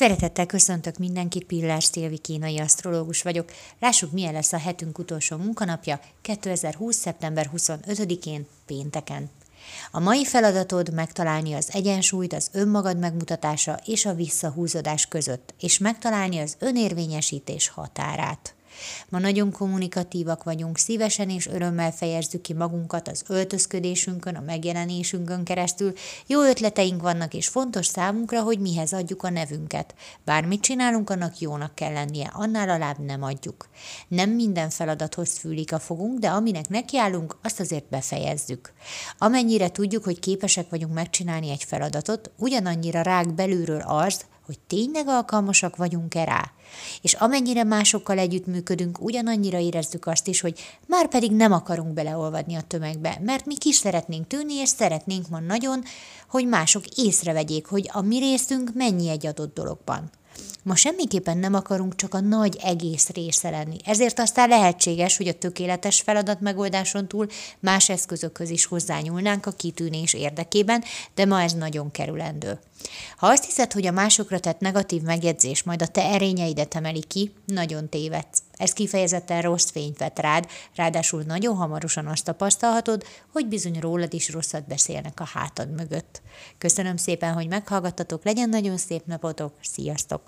Szeretettel köszöntök mindenkit, Pillás Szilvi kínai asztrológus vagyok. Lássuk, milyen lesz a hetünk utolsó munkanapja 2020. szeptember 25-én, pénteken. A mai feladatod megtalálni az egyensúlyt az önmagad megmutatása és a visszahúzódás között, és megtalálni az önérvényesítés határát. Ma nagyon kommunikatívak vagyunk, szívesen és örömmel fejezzük ki magunkat az öltözködésünkön, a megjelenésünkön keresztül. Jó ötleteink vannak, és fontos számunkra, hogy mihez adjuk a nevünket. Bármit csinálunk, annak jónak kell lennie, annál alább nem adjuk. Nem minden feladathoz fűlik a fogunk, de aminek nekiállunk, azt azért befejezzük. Amennyire tudjuk, hogy képesek vagyunk megcsinálni egy feladatot, ugyanannyira rák belülről az, hogy tényleg alkalmasak vagyunk-e rá. És amennyire másokkal együttműködünk, ugyanannyira érezzük azt is, hogy már pedig nem akarunk beleolvadni a tömegbe, mert mi kis szeretnénk tűnni, és szeretnénk ma nagyon, hogy mások észrevegyék, hogy a mi részünk mennyi egy adott dologban. Ma semmiképpen nem akarunk csak a nagy egész része lenni. Ezért aztán lehetséges, hogy a tökéletes feladat megoldáson túl más eszközökhöz is hozzányúlnánk a kitűnés érdekében, de ma ez nagyon kerülendő. Ha azt hiszed, hogy a másokra tett negatív megjegyzés majd a te erényeidet emeli ki, nagyon tévedsz. Ez kifejezetten rossz fényt vet rád, ráadásul nagyon hamarosan azt tapasztalhatod, hogy bizony rólad is rosszat beszélnek a hátad mögött. Köszönöm szépen, hogy meghallgattatok, legyen nagyon szép napotok, sziasztok!